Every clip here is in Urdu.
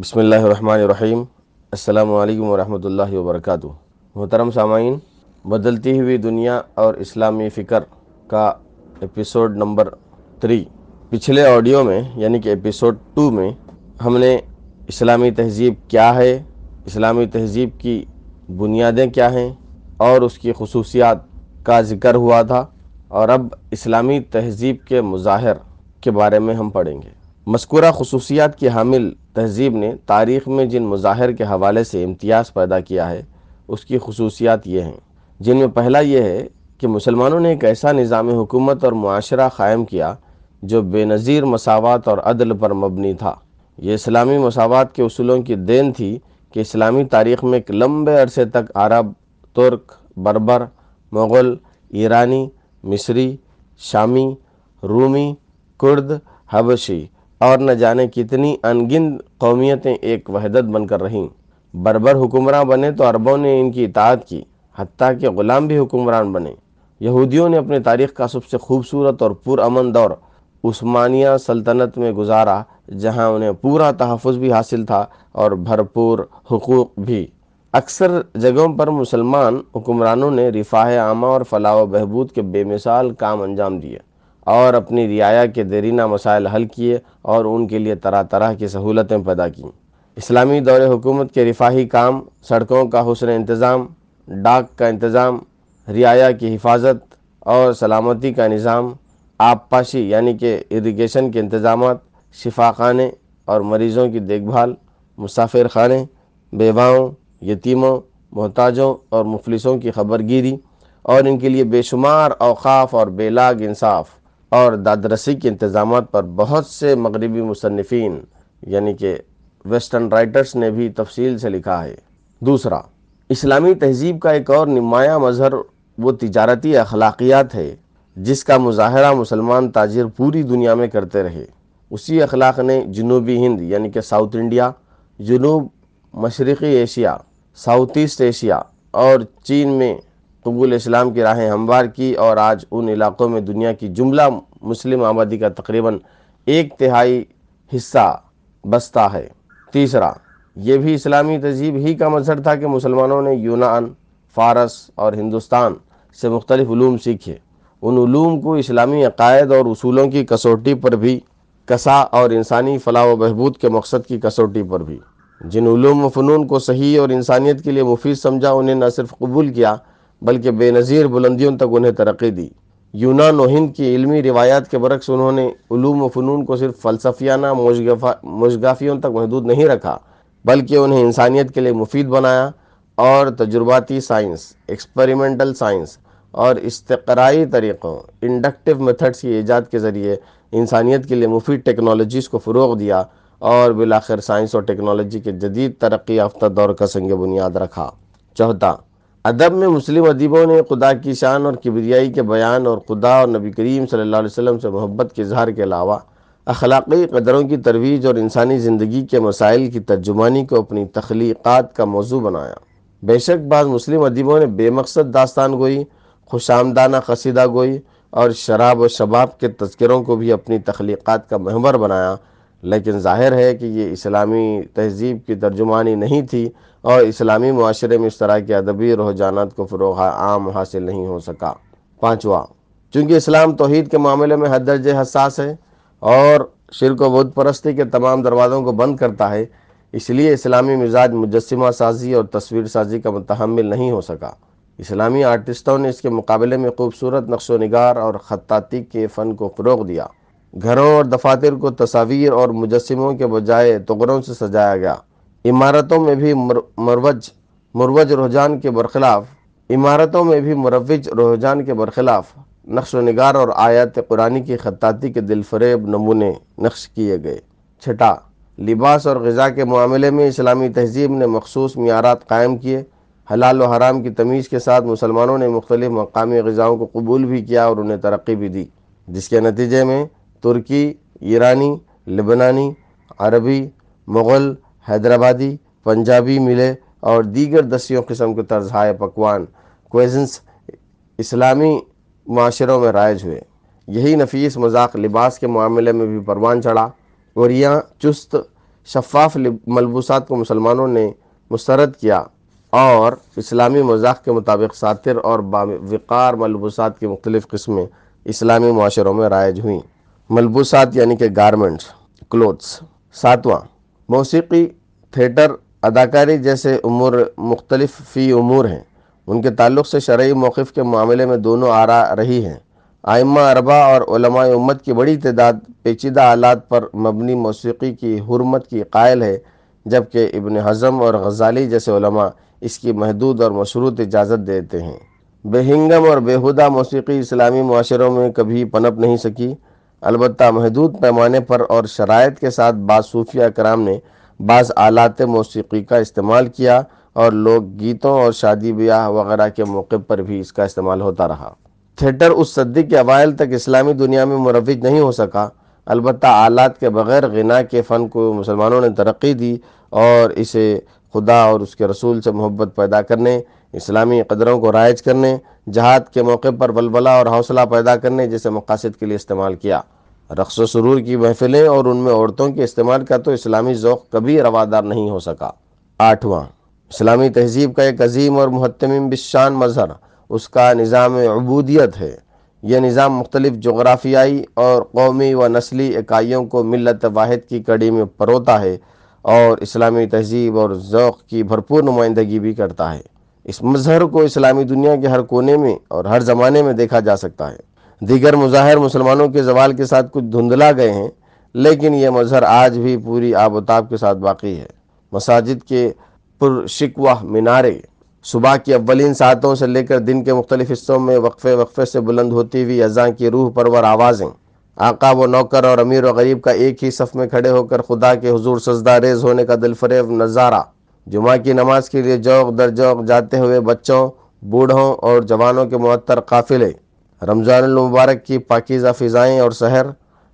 بسم اللہ الرحمن الرحیم السلام علیکم ورحمۃ اللہ وبرکاتہ محترم سامعین بدلتی ہوئی دنیا اور اسلامی فکر کا ایپیسوڈ نمبر تھری پچھلے آڈیو میں یعنی کہ ایپیسوڈ ٹو میں ہم نے اسلامی تہذیب کیا ہے اسلامی تہذیب کی بنیادیں کیا ہیں اور اس کی خصوصیات کا ذکر ہوا تھا اور اب اسلامی تہذیب کے مظاہر کے بارے میں ہم پڑھیں گے مذکورہ خصوصیات کی حامل تہذیب نے تاریخ میں جن مظاہر کے حوالے سے امتیاز پیدا کیا ہے، اس کی خصوصیات یہ ہیں۔ جن میں پہلا یہ ہے کہ مسلمانوں نے ایک ایسا نظام حکومت اور معاشرہ قائم کیا جو بے نظیر مساوات اور عدل پر مبنی تھا۔ یہ اسلامی مساوات کے اصولوں کی دین تھی کہ اسلامی تاریخ میں ایک لمبے عرصے تک عرب، ترک، بربر، مغل، ایرانی، مصری، شامی، رومی، کرد، حبشی اور نہ جانے کتنی انگن قومیتیں ایک وحدت بن کر رہیں۔ بربر حکمراں بنے تو عربوں نے ان کی اطاعت کی، حتیٰ کہ غلام بھی حکمران بنے۔ یہودیوں نے اپنے تاریخ کا سب سے خوبصورت اور پرامن دور عثمانیہ سلطنت میں گزارا، جہاں انہیں پورا تحفظ بھی حاصل تھا اور بھرپور حقوق بھی۔ اکثر جگہوں پر مسلمان حکمرانوں نے رفاہ عامہ اور فلاح و بہبود کے بے مثال کام انجام دیے۔ اور اپنی رعایا کے دیرینہ مسائل حل کیے اور ان کے لیے طرح طرح کی سہولتیں پیدا کیں۔ اسلامی دور حکومت کے رفاہی کام، سڑکوں کا حسن انتظام، ڈاک کا انتظام، رعایا کی حفاظت اور سلامتی کا نظام، آب پاشی یعنی کہ اریگیشن کے انتظامات شفا خانے اور مریضوں کی دیکھ بھال، مسافر خانے، بیواؤں، یتیموں، محتاجوں اور مفلسوں کی خبر گیری اور ان کے لیے بے شمار اوقاف اور بے لاگ انصاف۔ اور دادرسی کے انتظامات پر بہت سے مغربی مصنفین یعنی کہ ویسٹرن رائٹرز نے بھی تفصیل سے لکھا ہے۔ دوسرا، اسلامی تہذیب کا ایک اور نمایاں مظہر وہ تجارتی اخلاقیات ہے، جس کا مظاہرہ مسلمان تاجر پوری دنیا میں کرتے رہے۔ اسی اخلاق نے جنوبی ہند یعنی کہ ساؤتھ انڈیا، جنوب مشرقی ایشیا، ساؤتھ ایسٹ ایشیا اور چین میں قبول اسلام کی راہیں ہموار کی اور آج ان علاقوں میں دنیا کی جملہ مسلم آبادی کا تقریباً ایک تہائی حصہ بستا ہے۔ تیسرا، یہ بھی اسلامی تہذیب ہی کا مظہر تھا کہ مسلمانوں نے یونان، فارس اور ہندوستان سے مختلف علوم سیکھے۔ ان علوم کو اسلامی عقائد اور اصولوں کی کسوٹی پر بھی، کسا اور انسانی فلاح و بہبود کے مقصد کی کسوٹی پر بھی۔ جن علوم و فنون کو صحیح اور انسانیت کے لیے مفید سمجھا، انہیں نہ صرف قبول کیا بلکہ بے نظیر بلندیوں تک انہیں ترقی دی۔ یونان و ہند کی علمی روایات کے برعکس انہوں نے علوم و فنون کو صرف فلسفیانہ مشگافیوں تک محدود نہیں رکھا، بلکہ انہیں انسانیت کے لیے مفید بنایا اور تجرباتی سائنس ایکسپریمنٹل سائنس اور استقرائی طریقوں انڈکٹیو میتھڈس کی ایجاد کے ذریعے انسانیت کے لیے مفید ٹیکنالوجیز کو فروغ دیا اور بالآخر سائنس اور ٹیکنالوجی کے جدید ترقی یافتہ دور کا سنگ بنیاد رکھا۔ چوتھا ادب میں مسلم ادیبوں نے خدا کی شان اور کبریائی کے بیان اور خدا اور نبی کریم صلی اللہ علیہ وسلم سے محبت کے اظہار کے علاوہ اخلاقی قدروں کی ترویج اور انسانی زندگی کے مسائل کی ترجمانی کو اپنی تخلیقات کا موضوع بنایا۔ بے شک بعض مسلم ادیبوں نے بے مقصد داستان گوئی، خوش آمدانہ قصیدہ گوئی اور شراب و شباب کے تذکروں کو بھی اپنی تخلیقات کا محور بنایا۔ لیکن ظاہر ہے کہ یہ اسلامی تہذیب کی ترجمانی نہیں تھی اور اسلامی معاشرے میں اس طرح کے ادبی رجحانات کو فروغ عام حاصل نہیں ہو سکا۔ پانچواں، چونکہ اسلام توحید کے معاملے میں حد درج حساس ہے اور شرک و بدھ پرستی کے تمام دروازوں کو بند کرتا ہے، اس لیے اسلامی مزاج مجسمہ سازی اور تصویر سازی کا متحمل نہیں ہو سکا۔ اسلامی آرٹسٹوں نے اس کے مقابلے میں خوبصورت نقش و نگار اور خطاطی کے فن کو فروغ دیا۔ گھروں اور دفاتر کو تصاویر اور مجسموں کے بجائے تغروں سے سجایا گیا۔ عمارتوں میں بھی مروج مروج رحجان کے برخلاف، عمارتوں میں بھی مروج رحجان کے برخلاف نقش و نگار اور آیات قرآنی کی خطاطی کے دل فریب نمونے نقش کیے گئے۔ چھٹا، لباس اور غذا کے معاملے میں اسلامی تہذیب نے مخصوص معیارات قائم کیے۔ حلال و حرام کی تمیز کے ساتھ مسلمانوں نے مختلف مقامی غذاؤں کو قبول بھی کیا اور انہیں ترقی بھی دی، جس کے نتیجے میں ترکی، ایرانی، لبنانی، عربی، مغل، حیدرآبادی، پنجابی ملے اور دیگر دسیوں قسم کے طرزہائے پکوان، کوئزنس اسلامی معاشروں میں رائج ہوئے۔ یہی نفیس مذاق لباس کے معاملے میں بھی پروان چڑھا۔ اور یہاں چست، شفاف ملبوسات کو مسلمانوں نے مسترد کیا اور اسلامی مذاق کے مطابق ساتر اور وقار ملبوسات کی مختلف قسمیں اسلامی معاشروں میں رائج ہوئیں۔ ملبوسات یعنی کہ گارمنٹس کلوتھس ساتواں، موسیقی، تھیٹر، اداکاری جیسے امور مختلف فی امور ہیں۔ ان کے تعلق سے شرعی موقف کے معاملے میں دونوں آرا رہی ہیں۔ آئمہ اربا اور علماء امت کی بڑی تعداد پیچیدہ آلات پر مبنی موسیقی کی حرمت کی قائل ہے، جبکہ ابن حضم اور غزالی جیسے علماء اس کی محدود اور مشروط اجازت دیتے ہیں۔ بے ہنگم اور بےحدہ موسیقی اسلامی معاشروں میں کبھی پنپ نہیں سکی۔ البتہ محدود پیمانے پر اور شرائط کے ساتھ بعض صوفیہ کرام نے بعض آلات موسیقی کا استعمال کیا اور لوگ گیتوں اور شادی بیاہ وغیرہ کے موقع پر بھی اس کا استعمال ہوتا رہا۔ تھیٹر اس صدی کے اوائل تک اسلامی دنیا میں مروج نہیں ہو سکا۔ البتہ آلات کے بغیر غنا کے فن کو مسلمانوں نے ترقی دی اور اسے خدا اور اس کے رسول سے محبت پیدا کرنے اسلامی قدروں کو رائج کرنے، جہاد کے موقع پر بلبلہ اور حوصلہ پیدا کرنے جیسے مقاصد کے لیے استعمال کیا۔ رقص و سرور کی محفلیں اور ان میں عورتوں کے استعمال کا تو اسلامی ذوق کبھی روادار نہیں ہو سکا۔ آٹھواں، اسلامی تہذیب کا ایک عظیم اور محتمم بشان مظہر، اس کا نظام عبودیت ہے۔ یہ نظام مختلف جغرافیائی اور قومی و نسلی اکائیوں کو ملت واحد کی کڑی میں پروتا ہے اور اسلامی تہذیب اور ذوق کی بھرپور نمائندگی بھی کرتا ہے۔ اس مظہر کو اسلامی دنیا کے ہر کونے میں اور ہر زمانے میں دیکھا جا سکتا ہے۔ دیگر مظاہر مسلمانوں کے زوال کے ساتھ کچھ دھندلا گئے ہیں، لیکن یہ مظہر آج بھی پوری آب و تاب کے ساتھ باقی ہے۔ مساجد کے پر شکوہ مینارے، صبح کی اولین ساعتوں سے لے کر دن کے مختلف حصوں میں وقفے وقفے سے بلند ہوتی ہوئی ازاں کی روح پرور آوازیں۔ آقا و نوکر اور امیر و غریب کا ایک ہی صف میں کھڑے ہو کر خدا کے حضور سجدہ ریز ہونے کا دل فریب نظارہ۔ جمعہ کی نماز کے لیے جوق در جوق جاتے ہوئے بچوں، بوڑھوں اور جوانوں کے معطر قافلے، رمضان المبارک کی پاکیزہ فضائیں اور سحر،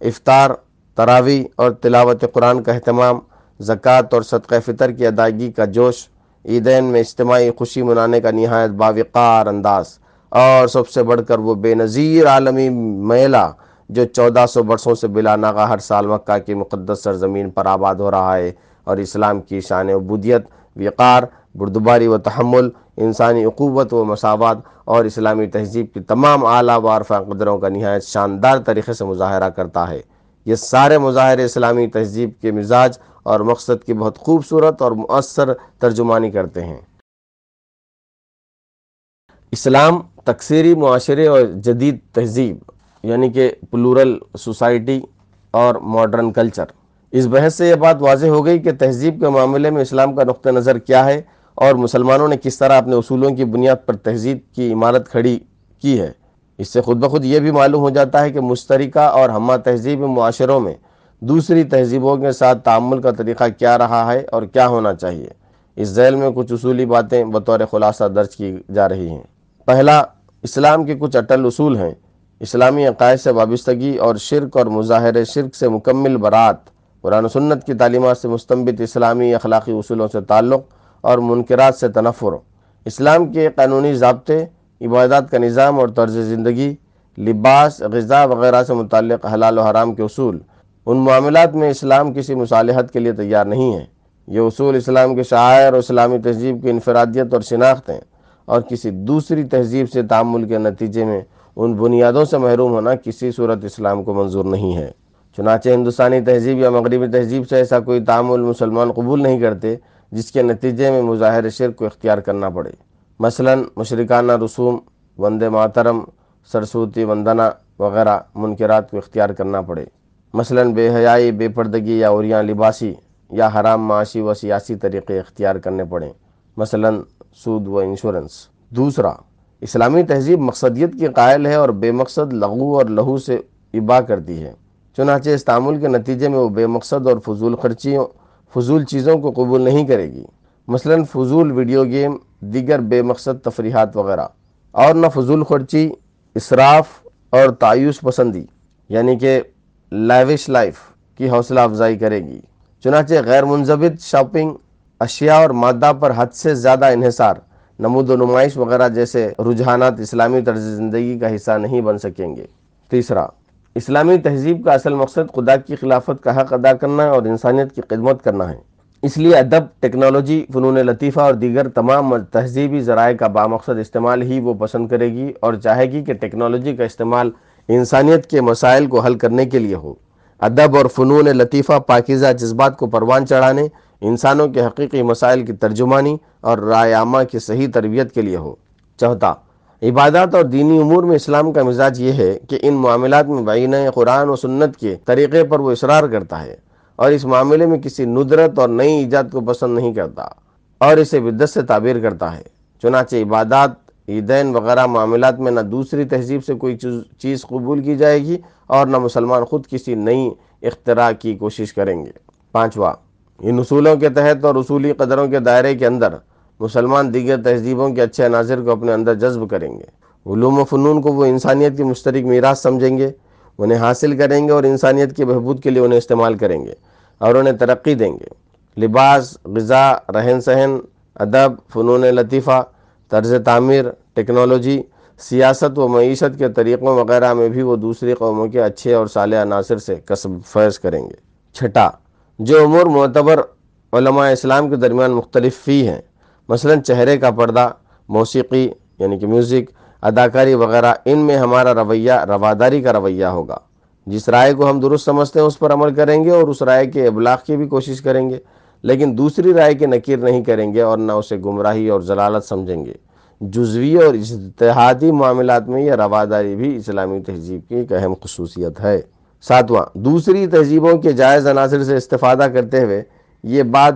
افطار تراوی اور تلاوت قرآن کا اہتمام، زکوٰۃ اور صدقہ فطر کی ادائیگی کا جوش، عیدین میں اجتماعی خوشی منانے کا نہایت باوقار انداز، اور سب سے بڑھ کر وہ بے نظیر عالمی میلہ جو چودہ سو برسوں سے بلا ناغا ہر سال مکہ کی مقدس سرزمین پر آباد ہو رہا ہے۔ اور اسلام کی شان عبودیت، وقار، بردباری و تحمل، انسانی اقوت و مساوات اور اسلامی تہذیب کی تمام اعلیٰ وارفہ قدروں کا نہایت شاندار طریقے سے مظاہرہ کرتا ہے۔ یہ سارے مظاہرے اسلامی تہذیب کے مزاج اور مقصد کی بہت خوبصورت اور مؤثر ترجمانی کرتے ہیں۔ اسلام تکثیری معاشرے اور جدید تہذیب یعنی کہ پلورل سوسائٹی اور ماڈرن کلچر اس بحث سے یہ بات واضح ہو گئی کہ تہذیب کے معاملے میں اسلام کا نقطہ نظر کیا ہے اور مسلمانوں نے کس طرح اپنے اصولوں کی بنیاد پر تہذیب کی عمارت کھڑی کی ہے۔ اس سے خود بخود یہ بھی معلوم ہو جاتا ہے کہ مشترکہ اور ہمہ تہذیب معاشروں میں دوسری تہذیبوں کے ساتھ تعامل کا طریقہ کیا رہا ہے اور کیا ہونا چاہیے۔ اس ذیل میں کچھ اصولی باتیں بطور خلاصہ درج کی جا رہی ہیں۔ پہلا، اسلام کے کچھ اٹل اصول ہیں۔ اسلامی عقائد سے وابستگی اور شرک اور مظاہر شرک سے مکمل برات۔ قرآن و سنت کی تعلیمات سے مستمت اسلامی اخلاقی اصولوں سے تعلق اور منکرات سے تنفر. اسلام کے قانونی ضابطے، عبادات کا نظام اور طرز زندگی، لباس، غذا وغیرہ سے متعلق حلال و حرام کے اصول. ان معاملات میں اسلام کسی مصالحت کے لیے تیار نہیں ہے. یہ اصول اسلام کے شاعر اور اسلامی تہذیب کی انفرادیت اور شناخت ہیں اور کسی دوسری تہذیب سے تعمل کے نتیجے میں ان بنیادوں سے محروم ہونا کسی صورت اسلام کو منظور نہیں ہے۔ چنانچہ ہندوستانی تہذیب یا مغربی تہذیب سے ایسا کوئی تعامل مسلمان قبول نہیں کرتے، جس کے نتیجے میں مظاہر شرک کو اختیار کرنا پڑے۔ مثلا مشرکانہ رسوم وند ماترم سرسوتی، وندنا وغیرہ منکرات کو اختیار کرنا پڑے۔ مثلا بے حیائی، بے پردگی یا اوریاں لباسی یا حرام معاشی و سیاسی طریقے اختیار کرنے پڑیں مثلا سود و انشورنس۔ دوسرا، اسلامی تہذیب مقصدیت کی قائل ہے اور بے مقصد لغو اور لہو سے ابا کرتی ہے۔ چنانچہ اس تعامل کے نتیجے میں وہ بے مقصد اور فضول خرچیوں فضول چیزوں کو قبول نہیں کرے گی۔ مثلا فضول ویڈیو گیم، دیگر بے مقصد تفریحات وغیرہ۔ اور نہ فضول خرچی، اسراف اور تعیش پسندی یعنی کہ لائوش لائف کی حوصلہ افزائی کرے گی۔ چنانچہ غیر منضبط شاپنگ اشیاء اور مادہ پر حد سے زیادہ انحصار، نمود و نمائش وغیرہ جیسے رجحانات اسلامی طرز زندگی کا حصہ نہیں بن سکیں گے۔ تیسرا اسلامی تہذیب کا اصل مقصد خدا کی خلافت کا حق ادا کرنا اور انسانیت کی خدمت کرنا ہے۔ اس لیے ادب، ٹیکنالوجی، فنون لطیفہ اور دیگر تمام تہذیبی ذرائع کا بامقصد استعمال ہی وہ پسند کرے گی اور چاہے گی کہ ٹیکنالوجی کا استعمال انسانیت کے مسائل کو حل کرنے کے لیے ہو۔ ادب اور فنون لطیفہ پاکیزہ جذبات کو پروان چڑھانے، انسانوں کے حقیقی مسائل کی ترجمانی اور رائے عامہ کی صحیح تربیت کے لیے ہو۔ چوتھا عبادات اور دینی امور میں اسلام کا مزاج یہ ہے کہ ان معاملات میں بعین قرآن و سنت کے طریقے پر وہ اصرار کرتا ہے اور اس معاملے میں کسی ندرت اور نئی ایجاد کو پسند نہیں کرتا اور اسے بدت سے تعبیر کرتا ہے۔ چنانچہ عبادات، عیدین وغیرہ معاملات میں نہ دوسری تہذیب سے کوئی چیز قبول کی جائے گی اور نہ مسلمان خود کسی نئی اختراع کی کوشش کریں گے۔ پانچواں، ان اصولوں کے تحت اور اصولی قدروں کے دائرے کے اندر مسلمان دیگر تہذیبوں کے اچھے عناصر کو اپنے اندر جذب کریں گے۔ علوم و فنون کو وہ انسانیت کی مشترک میراث سمجھیں گے، انہیں حاصل کریں گے اور انسانیت کے بہبود کے لیے انہیں استعمال کریں گے اور انہیں ترقی دیں گے۔ لباس، غذا، رہن سہن، ادب، فنون لطیفہ، طرز تعمیر، ٹیکنالوجی، سیاست و معیشت کے طریقوں وغیرہ میں بھی وہ دوسری قوموں کے اچھے اور صالح عناصر سے کسب فیض کریں گے۔ چھٹا، جو امور معتبر علماء اسلام کے درمیان مختلف فی ہیں۔ مثلا چہرے کا پردہ، موسیقی یعنی کہ میوزک اداکاری وغیرہ، ان میں ہمارا رویہ، رواداری کا رویہ ہوگا۔ جس رائے کو ہم درست سمجھتے ہیں، اس پر عمل کریں گے اور اس رائے کے ابلاغ کی بھی کوشش کریں گے۔ لیکن دوسری رائے کی نکیر نہیں کریں گے اور نہ اسے گمراہی اور ضلالت سمجھیں گے۔ جزوی اور اتحادی معاملات میں یہ رواداری بھی اسلامی تہذیب کی ایک اہم خصوصیت ہے۔ ساتواں، دوسری تہذیبوں کے جائز عناصر سے استفادہ کرتے ہوئے یہ بات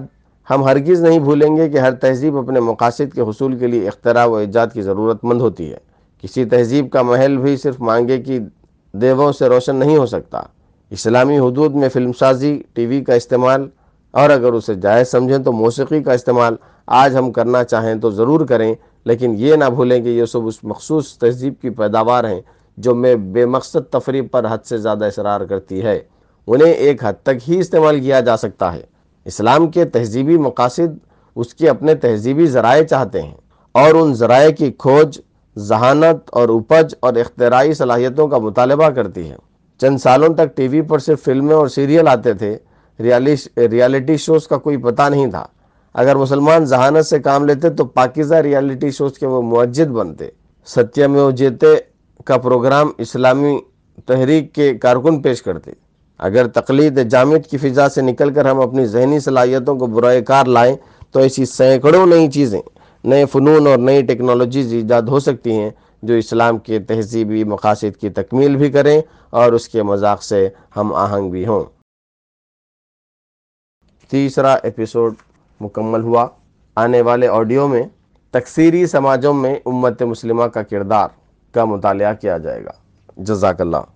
ہم ہرگز نہیں بھولیں گے کہ ہر تہذیب اپنے مقاصد کے حصول کے لیے اختراع و ایجاد کی ضرورت مند ہوتی ہے۔ کسی تہذیب کا محل بھی صرف مانگے کی دیووں سے روشن نہیں ہو سکتا۔ اسلامی حدود میں فلم سازی، ٹی وی کا استعمال، اور اگر اسے جائز سمجھیں تو موسیقی کا استعمال آج ہم کرنا چاہیں تو ضرور کریں۔ لیکن یہ نہ بھولیں کہ یہ سب اس مخصوص تہذیب کی پیداوار ہیں جو میں بے مقصد تفریح پر حد سے زیادہ اصرار کرتی ہے۔ انہیں ایک حد تک ہی استعمال کیا جا سکتا ہے۔ اسلام کے تہذیبی مقاصد اس کے اپنے تہذیبی ذرائع چاہتے ہیں اور ان ذرائع کی کھوج، ذہانت اور اپج اور اختراعی صلاحیتوں کا مطالبہ کرتی ہے۔ چند سالوں تک ٹی وی پر صرف فلمیں اور سیریل آتے تھے ریالٹی شوز کا کوئی پتہ نہیں تھا۔ اگر مسلمان ذہانت سے کام لیتے تو پاکیزہ ریالٹی شوز کے وہ معجد بنتے۔ ستیہ میں جیتے کا پروگرام اسلامی تحریک کے کارکن پیش کرتے۔ اگر تقلید جامد کی فضا سے نکل کر ہم اپنی ذہنی صلاحیتوں کو برائے کار لائیں تو ایسی سینکڑوں نئی چیزیں، نئے فنون اور نئی ٹیکنالوجیز ایجاد ہو سکتی ہیں جو اسلام کے تہذیبی مقاصد کی تکمیل بھی کریں اور اس کے مذاق سے ہم آہنگ بھی ہوں۔ تیسرا ایپیسوڈ مکمل ہوا۔ آنے والے آڈیو میں تکثیری سماجوں میں امت مسلمہ کا کردار کا مطالعہ کیا جائے گا۔ جزاک اللہ۔